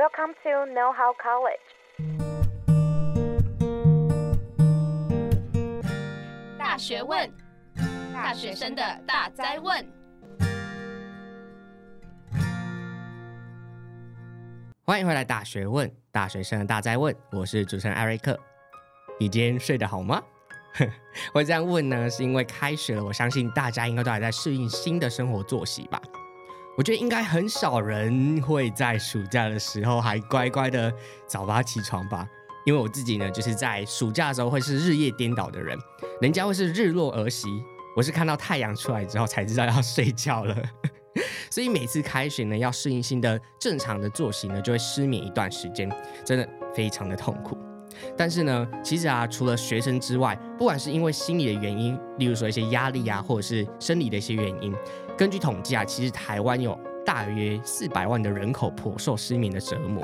Welcome to Know How College。大学问，大学生的大哉问。欢迎回来，大学问，大学生的大哉问。我是主持人艾瑞克。你今天睡得好吗？我这样问呢，是因为开学了，我相信大家应该都还在适应新的生活作息吧。我觉得应该很少人会在暑假的时候还乖乖的早八起床吧，因为我自己呢，就是在暑假的时候会是日夜颠倒的人，人家会是日落而息，我是看到太阳出来之后才知道要睡觉了，所以每次开学呢，要适应新的正常的作息呢，就会失眠一段时间，真的非常的痛苦。但是呢，其实啊，除了学生之外，不管是因为心理的原因，例如说一些压力啊，或者是生理的一些原因。根据统计啊，其实台湾有大约四百万的人口颇受失眠的折磨，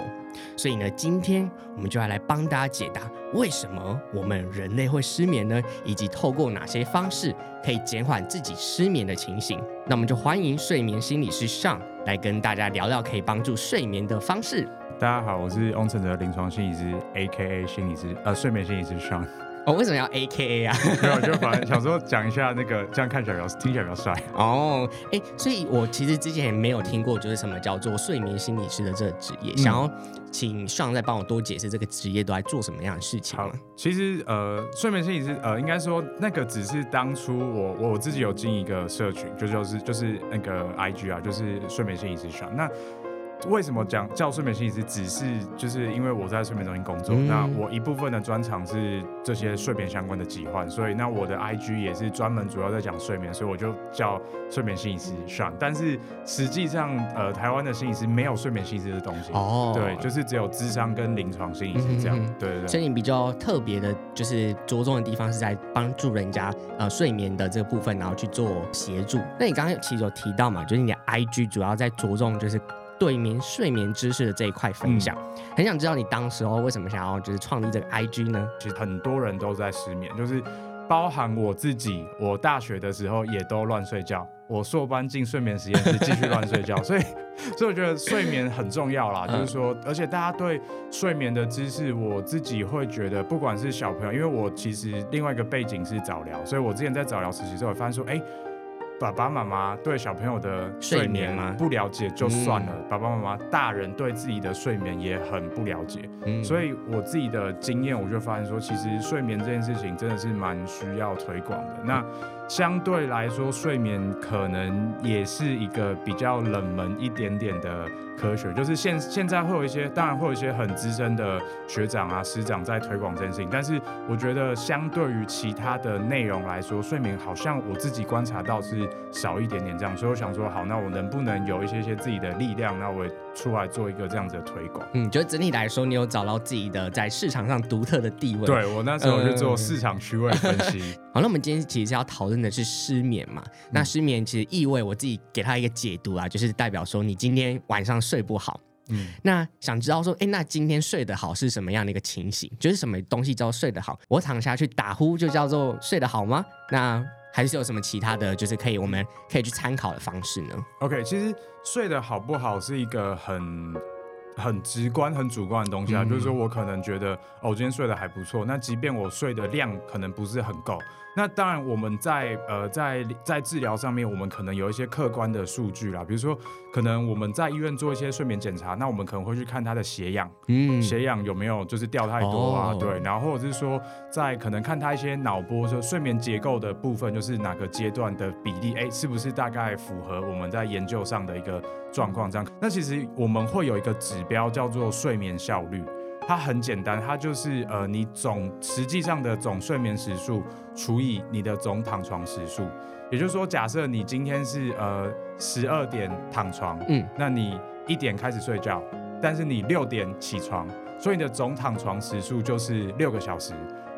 所以呢，今天我们就要来帮大家解答为什么我们人类会失眠呢？以及透过哪些方式可以减缓自己失眠的情形。那我们就欢迎睡眠心理师 Sean 来跟大家聊聊可以帮助睡眠的方式。大家好，我是翁成哲临床心理师，A.K.A. 心理师，呃，睡眠心理师上。哦，为什么要 A K A 啊？没有，就反正想说讲一下那个，这样看起来比较听起来比较帅。哦，哎，所以我其实之前也没有听过，就是什么叫做睡眠心理师的这个职业。嗯、想要请 Sean 再帮我多解释这个职业都在做什么样的事情。好，其实呃，睡眠心理师呃，应该说那个只是当初我我自己有进一个社群，就就是就是那个 I G 啊，就是睡眠心理师 Sean 那。为什么讲叫睡眠心理师？只是就是因为我在睡眠中心工作，嗯、那我一部分的专长是这些睡眠相关的疾患，所以那我的 IG 也是专门主要在讲睡眠，所以我就叫睡眠心理师 Sean。但是实际上，呃，台湾的心理师没有睡眠心理师的东西哦，对，就是只有智商跟临床心理师这样，嗯、哼对对对。所以你比较特别的，就是着重的地方是在帮助人家呃睡眠的这个部分，然后去做协助。那你刚刚其实有提到嘛，就是你的 IG 主要在着重就是。对眠睡眠知识的这一块分享，嗯、很想知道你当时候为什么想要就是创立这个 IG 呢？其实很多人都在失眠，就是包含我自己，我大学的时候也都乱睡觉，我硕班进睡眠实验室继续乱睡觉，所以所以我觉得睡眠很重要啦，就是说，而且大家对睡眠的知识，我自己会觉得，不管是小朋友，因为我其实另外一个背景是早疗，所以我之前在早疗实习的时候，我发现说，哎。爸爸妈妈对小朋友的睡眠不了解就算了，爸爸妈妈大人对自己的睡眠也很不了解，嗯、所以我自己的经验，我就发现说，其实睡眠这件事情真的是蛮需要推广的。那相对来说，睡眠可能也是一个比较冷门一点点的科学，就是现现在会有一些，当然会有一些很资深的学长啊、师长在推广这件事情，但是我觉得相对于其他的内容来说，睡眠好像我自己观察到是少一点点这样，所以我想说，好，那我能不能有一些些自己的力量，那我也出来做一个这样子的推广？嗯，觉得整体来说，你有找到自己的在市场上独特的地位？对，我那时候就做市场区位分析。嗯好，那我们今天其实是要讨论的是失眠嘛？那失眠其实意味我自己给他一个解读啊，就是代表说你今天晚上睡不好。嗯，那想知道说，哎，那今天睡得好是什么样的一个情形？就是什么东西叫睡得好？我躺下去打呼就叫做睡得好吗？那还是有什么其他的就是可以我们可以去参考的方式呢？OK，其实睡得好不好是一个很。很直观、很主观的东西啊，嗯、就是说我可能觉得哦，我今天睡得还不错。那即便我睡的量可能不是很够，那当然我们在呃在在治疗上面，我们可能有一些客观的数据啦，比如说可能我们在医院做一些睡眠检查，那我们可能会去看他的血氧，嗯，血氧有没有就是掉太多啊？哦、对，然后或者是说在可能看他一些脑波，就睡眠结构的部分，就是哪个阶段的比例，哎，是不是大概符合我们在研究上的一个状况？这样，那其实我们会有一个指标叫做睡眠效率，它很简单，它就是呃你总实际上的总睡眠时数除以你的总躺床时数，也就是说，假设你今天是呃十二点躺床，嗯，那你一点开始睡觉，但是你六点起床，所以你的总躺床时数就是六个小时。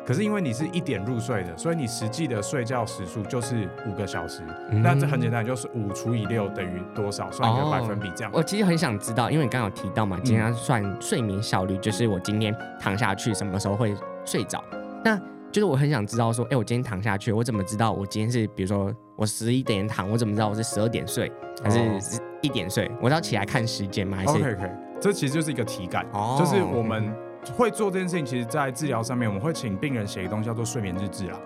可是因为你是一点入睡的，所以你实际的睡觉时数就是五个小时。嗯、那这很简单，就是五除以六等于多少，算一个百分比这样。哦、我其实很想知道，因为你刚刚有提到嘛，今天要算睡眠效率，就是我今天躺下去什么时候会睡着。那就是我很想知道说，哎、欸，我今天躺下去，我怎么知道我今天是，比如说我十一点躺，我怎么知道我是十二点睡还是一点睡？我要起来看时间吗？还是？OK OK。这其实就是一个体感，哦、就是我们会做这件事情。其实，在治疗上面，我们会请病人写一个东西叫做睡眠日志啊。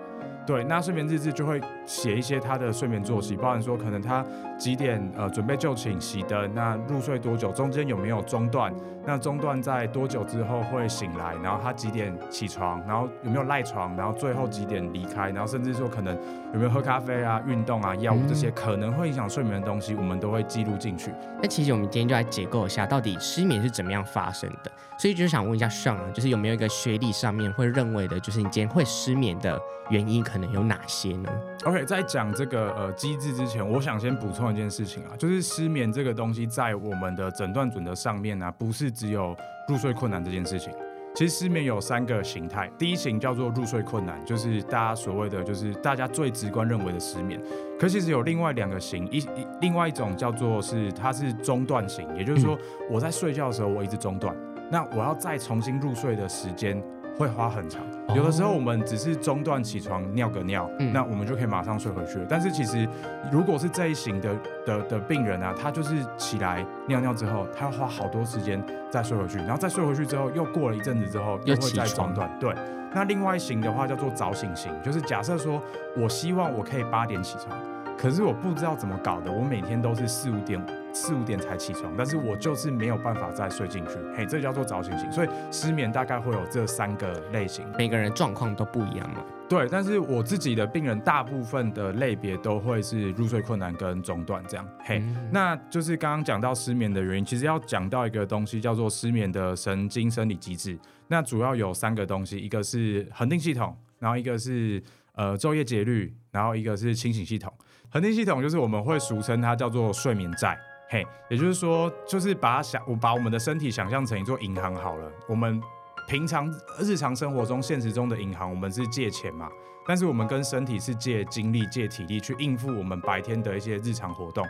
对，那睡眠日志就会写一些他的睡眠作息，包含说可能他几点呃准备就寝、熄灯，那入睡多久，中间有没有中断，那中断在多久之后会醒来，然后他几点起床，然后有没有赖床，然后最后几点离开，然后甚至说可能有没有喝咖啡啊、运动啊、药物这些可能会影响睡眠的东西，我们都会记录进去。那其实我们今天就来解构一下，到底失眠是怎么样发生的。所以就是想问一下啊，就是有没有一个学历上面会认为的，就是你今天会失眠的原因可能有哪些呢？OK，在讲这个呃机制之前，我想先补充一件事情啊，就是失眠这个东西在我们的诊断准则上面呢、啊，不是只有入睡困难这件事情。其实失眠有三个形态，第一型叫做入睡困难，就是大家所谓的就是大家最直观认为的失眠。可其实有另外两个型，一一另外一种叫做是它是中断型，也就是说我在睡觉的时候我一直中断。那我要再重新入睡的时间会花很长，有的时候我们只是中断起床尿个尿，嗯，那我们就可以马上睡回去。了。但是其实如果是这一型的的的病人啊，他就是起来尿尿之后，他要花好多时间再睡回去，然后再睡回去之后，又过了一阵子之后又会再中断。对，那另外一型的话叫做早醒型，就是假设说我希望我可以八点起床，可是我不知道怎么搞的，我每天都是四五点。四五点才起床，但是我就是没有办法再睡进去，嘿，这叫做早醒型。所以失眠大概会有这三个类型，每个人状况都不一样嘛。对，但是我自己的病人大部分的类别都会是入睡困难跟中断这样，嘿，嗯、那就是刚刚讲到失眠的原因，其实要讲到一个东西叫做失眠的神经生理机制，那主要有三个东西，一个是恒定系统，然后一个是呃昼夜节律，然后一个是清醒系统。恒定系统就是我们会俗称它叫做睡眠债。嘿，也就是说，就是把它想，我把我们的身体想象成一座银行好了。我们平常日常生活中、现实中的银行，我们是借钱嘛，但是我们跟身体是借精力、借体力去应付我们白天的一些日常活动。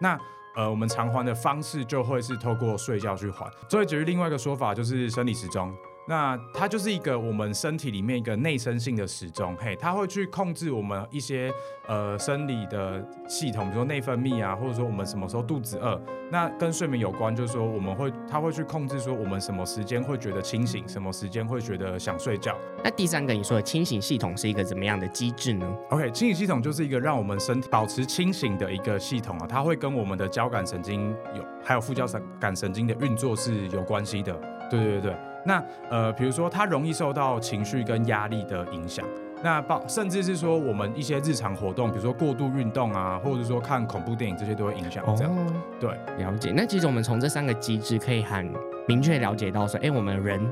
那呃，我们偿还的方式就会是透过睡觉去还。所以，至于另外一个说法，就是生理时钟。那它就是一个我们身体里面一个内生性的时钟，嘿，它会去控制我们一些呃生理的系统，比如说内分泌啊，或者说我们什么时候肚子饿。那跟睡眠有关，就是说我们会，它会去控制说我们什么时间会觉得清醒，什么时间会觉得想睡觉。那第三个你说的清醒系统是一个怎么样的机制呢？OK，清醒系统就是一个让我们身体保持清醒的一个系统啊，它会跟我们的交感神经有，还有副交感神经的运作是有关系的。对对对对。那呃，比如说，它容易受到情绪跟压力的影响。那包甚至是说，我们一些日常活动，比如说过度运动啊，或者说看恐怖电影，这些都会影响。这样、哦、对，了解。那其实我们从这三个机制可以很明确了解到说，哎，我们人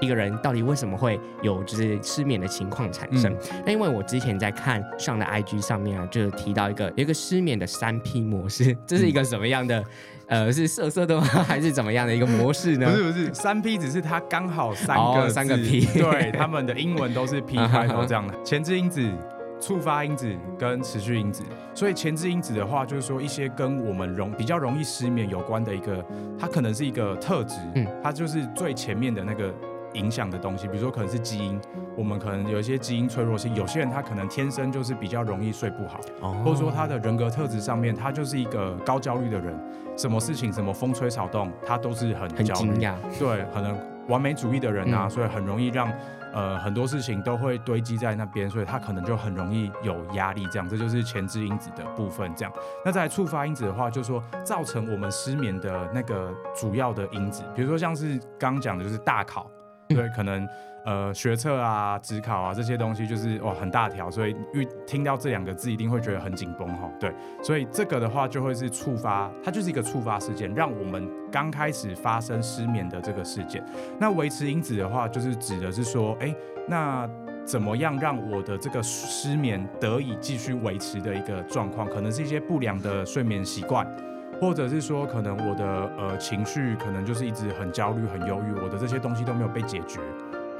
一个人到底为什么会有就是失眠的情况产生？那、嗯、因为我之前在看 Sean 的 IG 上面啊，就有提到一个有一个失眠的三 P 模式，这是一个什么样的？嗯呃，是色色的吗？还是怎么样的一个模式呢？不是不是，三 P 只是它刚好三个、oh, 三个 P，对，他们的英文都是 P 开头这样的。前置因子、触发因子跟持续因子。所以前置因子的话，就是说一些跟我们容比较容易失眠有关的一个，它可能是一个特质，嗯，它就是最前面的那个。影响的东西，比如说可能是基因，我们可能有一些基因脆弱性，有些人他可能天生就是比较容易睡不好，哦、或者说他的人格特质上面，他就是一个高焦虑的人，什么事情什么风吹草动，他都是很焦虑，对，可能完美主义的人啊，嗯、所以很容易让呃很多事情都会堆积在那边，所以他可能就很容易有压力，这样，这就是前置因子的部分，这样。那在触发因子的话，就是说造成我们失眠的那个主要的因子，比如说像是刚讲的就是大考。对，可能呃学测啊、指考啊这些东西就是哇很大条，所以遇听到这两个字一定会觉得很紧绷哈。对，所以这个的话就会是触发，它就是一个触发事件，让我们刚开始发生失眠的这个事件。那维持因子的话，就是指的是说，哎，那怎么样让我的这个失眠得以继续维持的一个状况？可能是一些不良的睡眠习惯。或者是说，可能我的呃情绪可能就是一直很焦虑、很忧郁，我的这些东西都没有被解决，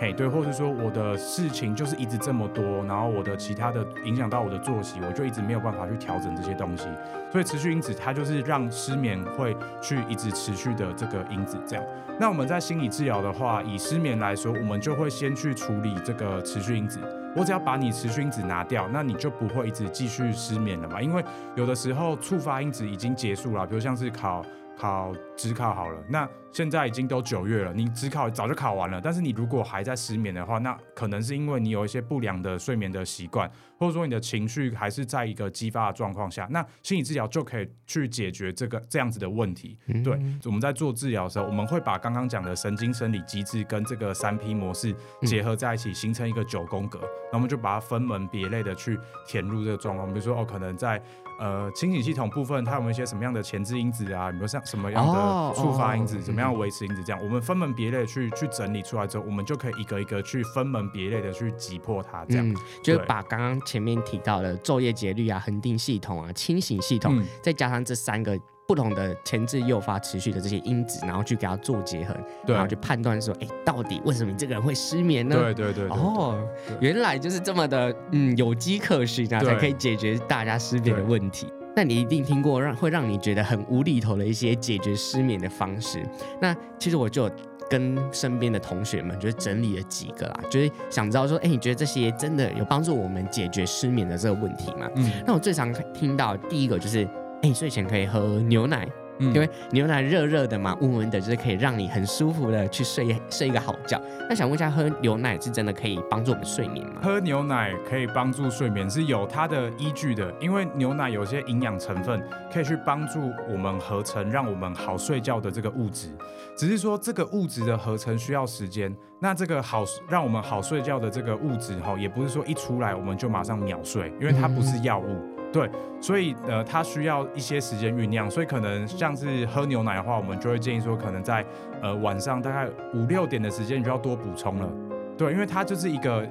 嘿，对，或者说我的事情就是一直这么多，然后我的其他的影响到我的作息，我就一直没有办法去调整这些东西，所以持续因子它就是让失眠会去一直持续的这个因子这样。那我们在心理治疗的话，以失眠来说，我们就会先去处理这个持续因子。我只要把你持续因子拿掉，那你就不会一直继续失眠了嘛？因为有的时候触发因子已经结束了，比如像是考考指考好了，那现在已经都九月了，你指考早就考完了，但是你如果还在失眠的话，那可能是因为你有一些不良的睡眠的习惯，或者说你的情绪还是在一个激发的状况下，那心理治疗就可以去解决这个这样子的问题。对，我们在做治疗的时候，我们会把刚刚讲的神经生理机制跟这个三 P 模式结合在一起，形成一个九宫格，那我们就把它分门别类的去填入这个状况，比如说哦，可能在呃清醒系统部分，它有没有一些什么样的前置因子啊？比如像什么样的触发因子，怎么样维持因子？这样，我们分门别类去去整理出来之后，我们就可以一个一个去分门别类的去击破它。这样，嗯、就是把刚刚前面提到的昼夜节律啊、恒定系统啊、清醒系统，嗯、再加上这三个不同的前置诱发持续的这些因子，然后去给它做结合，对然后去判断说，哎，到底为什么你这个人会失眠呢？对对对，对，对。哦，原来就是这么的，嗯，有机可循啊，对才可以解决大家失眠的问题。那你一定听过让会让你觉得很无厘头的一些解决失眠的方式。那其实我就跟身边的同学们就是整理了几个啦，就是想知道说，哎，你觉得这些真的有帮助我们解决失眠的这个问题吗？嗯，那我最常听到第一个就是，哎，你睡前可以喝牛奶。嗯、因为牛奶热热的嘛，温温的，就是可以让你很舒服的去睡睡一个好觉。那想问一下，喝牛奶是真的可以帮助我们睡眠吗？喝牛奶可以帮助睡眠是有它的依据的，因为牛奶有些营养成分可以去帮助我们合成，让我们好睡觉的这个物质。只是说这个物质的合成需要时间。那这个好让我们好睡觉的这个物质哈，也不是说一出来我们就马上秒睡，因为它不是药物。嗯对，所以呃，它需要一些时间酝酿，所以可能像是喝牛奶的话，我们就会建议说，可能在呃晚上大概五六点的时间，你就要多补充了。对，因为它就是一个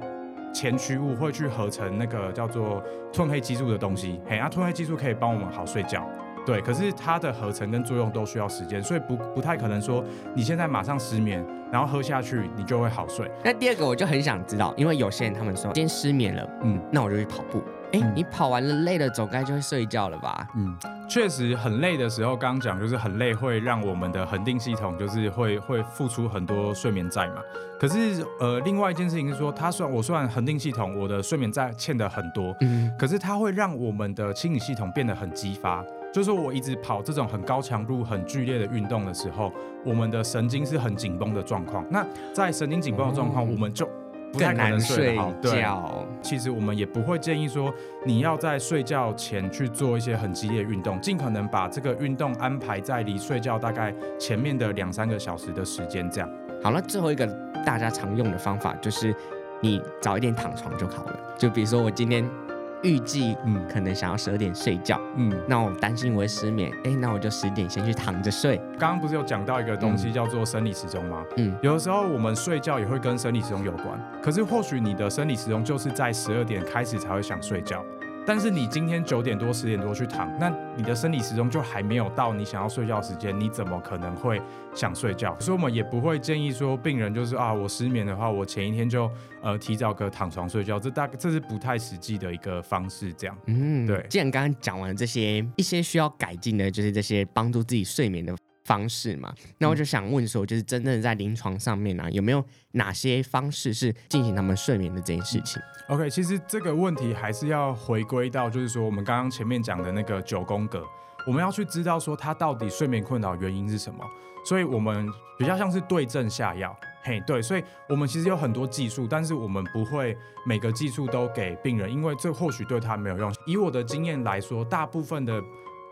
前驱物，会去合成那个叫做褪黑激素的东西。嘿，那褪黑激素可以帮我们好睡觉。对，可是它的合成跟作用都需要时间，所以不不太可能说你现在马上失眠，然后喝下去你就会好睡。那第二个我就很想知道，因为有些人他们说今天失眠了，嗯，那我就去跑步。哎，你跑完了累了，总该就会睡觉了吧？嗯，确实很累的时候，刚刚讲就是很累，会让我们的恒定系统就是会会付出很多睡眠债嘛。可是呃，另外一件事情是说，它虽然我虽然恒定系统我的睡眠债欠的很多，嗯，可是它会让我们的清理系统变得很激发。就是说我一直跑这种很高强度、很剧烈的运动的时候，我们的神经是很紧绷的状况。那在神经紧绷的状况，我们就不太可能睡好，觉，其实我们也不会建议说你要在睡觉前去做一些很激烈的运动，尽可能把这个运动安排在离睡觉大概前面的两三个小时的时间，这样。好了，最后一个大家常用的方法就是你早一点躺床就好了。就比如说我今天。预计嗯，可能想要十二点睡觉，嗯，那我担心我会失眠，哎，那我就十点先去躺着睡。刚刚不是有讲到一个东西叫做生理时钟吗？嗯，有的时候我们睡觉也会跟生理时钟有关，可是或许你的生理时钟就是在十二点开始才会想睡觉。但是你今天九点多十点多去躺，那你的生理时钟就还没有到你想要睡觉时间，你怎么可能会想睡觉？所以我们也不会建议说病人就是啊，我失眠的话，我前一天就呃提早个躺床睡觉，这大概这是不太实际的一个方式。这样，嗯，对。既然刚刚讲完这些一些需要改进的，就是这些帮助自己睡眠的方式嘛，那我就想问说，就是真正在临床上面呢、啊，有没有哪些方式是进行他们睡眠的这件事情？嗯 OK，其实这个问题还是要回归到，就是说我们刚刚前面讲的那个九宫格，我们要去知道说他到底睡眠困扰原因是什么。所以我们比较像是对症下药，嘿，对，所以我们其实有很多技术，但是我们不会每个技术都给病人，因为这或许对他没有用。以我的经验来说，大部分的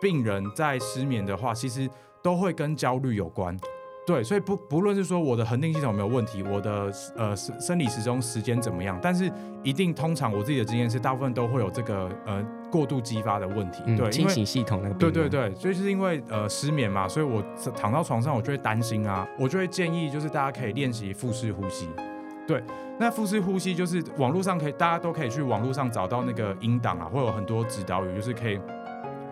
病人在失眠的话，其实都会跟焦虑有关。对，所以不不论是说我的恒定系统有没有问题，我的呃生生理时钟时间怎么样，但是一定通常我自己的经验是，大部分都会有这个呃过度激发的问题。嗯、对，清醒系统那个。对对对，所以就是因为呃失眠嘛，所以我躺到床上我就会担心啊，我就会建议就是大家可以练习腹式呼吸。对，那腹式呼吸就是网络上可以大家都可以去网络上找到那个音档啊，会有很多指导语，就是可以。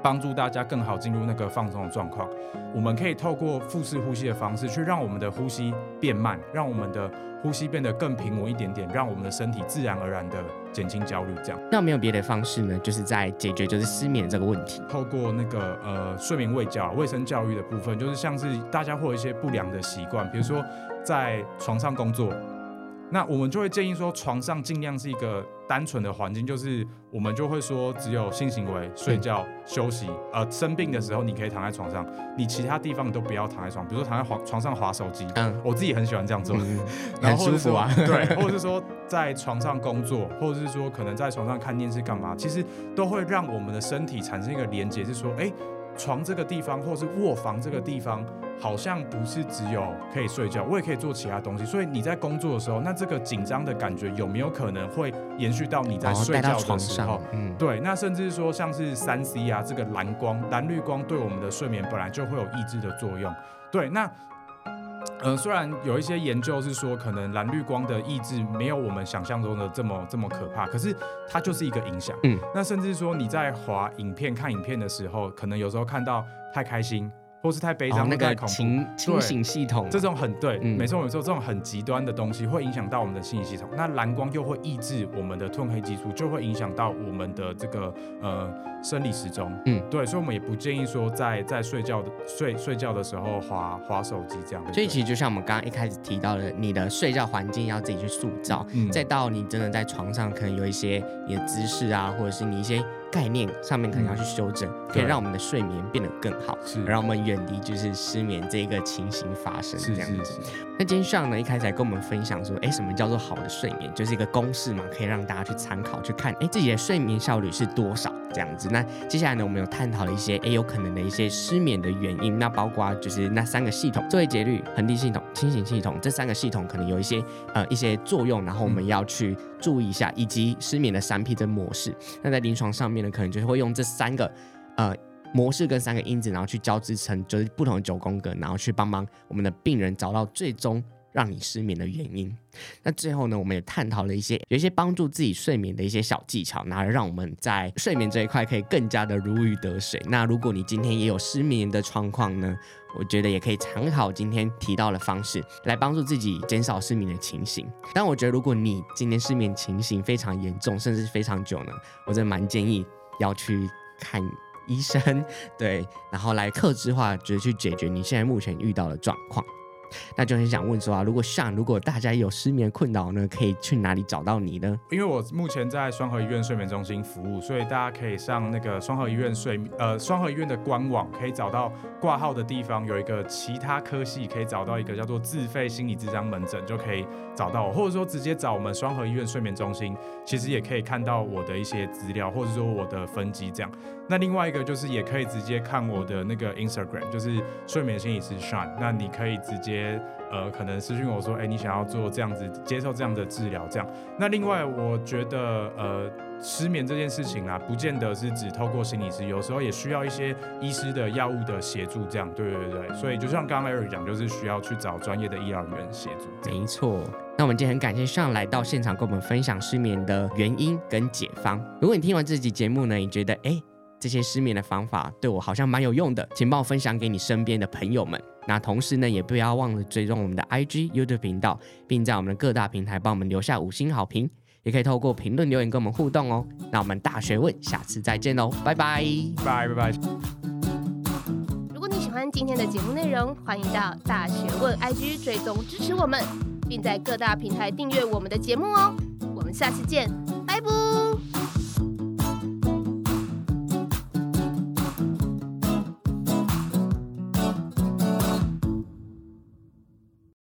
帮助大家更好进入那个放松的状况，我们可以透过腹式呼吸的方式去让我们的呼吸变慢，让我们的呼吸变得更平稳一点点，让我们的身体自然而然的减轻焦虑。这样，那没有别的方式呢？就是在解决就是失眠这个问题。透过那个呃睡眠卫教、卫生教育的部分，就是像是大家会有一些不良的习惯，比如说在床上工作，那我们就会建议说，床上尽量是一个单纯的环境，就是我们就会说只有性行为、睡觉、嗯、休息，呃，生病的时候你可以躺在床上，你其他地方都不要躺在床，比如说躺在床床上划手机，嗯，我自己很喜欢这样做，嗯、然后很舒服啊，对，或者是说在床上工作，或者是说可能在床上看电视干嘛，其实都会让我们的身体产生一个连接，是说，哎、欸。床这个地方，或是卧房这个地方，好像不是只有可以睡觉，我也可以做其他东西。所以你在工作的时候，那这个紧张的感觉有没有可能会延续到你在睡觉的时候？嗯，对。那甚至说像是三 C 啊，这个蓝光、蓝绿光对我们的睡眠本来就会有抑制的作用。对，那。嗯、呃，虽然有一些研究是说，可能蓝绿光的抑制没有我们想象中的这么这么可怕，可是它就是一个影响。嗯，那甚至说你在滑影片、看影片的时候，可能有时候看到太开心。或是太悲伤、哦，那个清清醒系统，这种很对，嗯、没错没错，这种很极端的东西会影响到我们的心理系统。那蓝光又会抑制我们的褪黑激素，就会影响到我们的这个呃生理时钟。嗯，对，所以我们也不建议说在在睡觉的睡睡觉的时候划划手机这样。所以其实就像我们刚刚一开始提到的，你的睡觉环境要自己去塑造，嗯、再到你真的在床上可能有一些你的姿势啊，或者是你一些。概念上面可能要去修正，嗯、可以让我们的睡眠变得更好，是让我们远离就是失眠这个情形发生这样子。那今天上呢，一开始还跟我们分享说，哎，什么叫做好的睡眠？就是一个公式嘛，可以让大家去参考去看，哎，自己的睡眠效率是多少这样子。那接下来呢，我们有探讨了一些，哎，有可能的一些失眠的原因。那包括就是那三个系统：作业节律、恒定系统、清醒系统。这三个系统可能有一些呃一些作用，然后我们要去注意一下，以及失眠的三 P 的模式。那在临床上面呢。可能就是会用这三个呃模式跟三个因子，然后去交织成就是不同的九宫格，然后去帮忙我们的病人找到最终让你失眠的原因。那最后呢，我们也探讨了一些有一些帮助自己睡眠的一些小技巧，然后让我们在睡眠这一块可以更加的如鱼得水。那如果你今天也有失眠的状况呢，我觉得也可以参考今天提到的方式来帮助自己减少失眠的情形。但我觉得如果你今天失眠情形非常严重，甚至非常久呢，我真的蛮建议。要去看医生，对，然后来克制化，就是去解决你现在目前遇到的状况。那就很想问说啊，如果像如果大家有失眠困扰呢，可以去哪里找到你呢？因为我目前在双和医院睡眠中心服务，所以大家可以上那个双和医院睡呃双和医院的官网，可以找到挂号的地方有一个其他科系，可以找到一个叫做自费心理咨商门诊，就可以找到我，或者说直接找我们双和医院睡眠中心，其实也可以看到我的一些资料，或者说我的分机这样。那另外一个就是也可以直接看我的那个 Instagram，就是睡眠心理师 Sean，那你可以直接。呃，可能私讯我说，哎、你想要做这样子，接受这样的治疗，这样。那另外，我觉得，呃，失眠这件事情啊，不见得是只透过心理师，有时候也需要一些医师的药物的协助，这样。对对对，所以就像刚刚 Eric 讲，就是需要去找专业的医疗人员协助。没错。那我们今天很感谢上来到现场跟我们分享失眠的原因跟解方。如果你听完这集节目呢，你觉得，哎、这些失眠的方法对我好像蛮有用的，请帮我分享给你身边的朋友们。那同时呢，也不要忘了追踪我们的 IG、YouTube 频道，并在我们的各大平台帮我们留下五星好评，也可以透过评论留言跟我们互动哦。那我们大学问，下次再见喽，拜拜，拜拜拜。如果你喜欢今天的节目内容，欢迎到大学问 IG 追踪支持我们，并在各大平台订阅我们的节目哦。我们下次见。